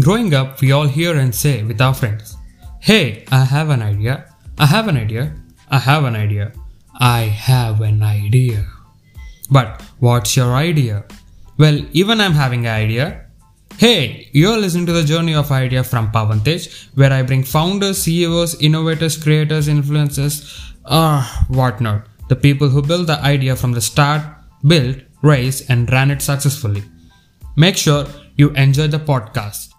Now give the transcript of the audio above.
Growing up, we all hear and say with our friends, Hey, I have an idea. I have an idea. I have an idea. I have an idea. But what's your idea? Well, even I'm having an idea. Hey, you're listening to the journey of idea from Pavantej, where I bring founders, CEOs, innovators, creators, influencers, ah, uh, whatnot. The people who built the idea from the start, built, raised, and ran it successfully. Make sure you enjoy the podcast.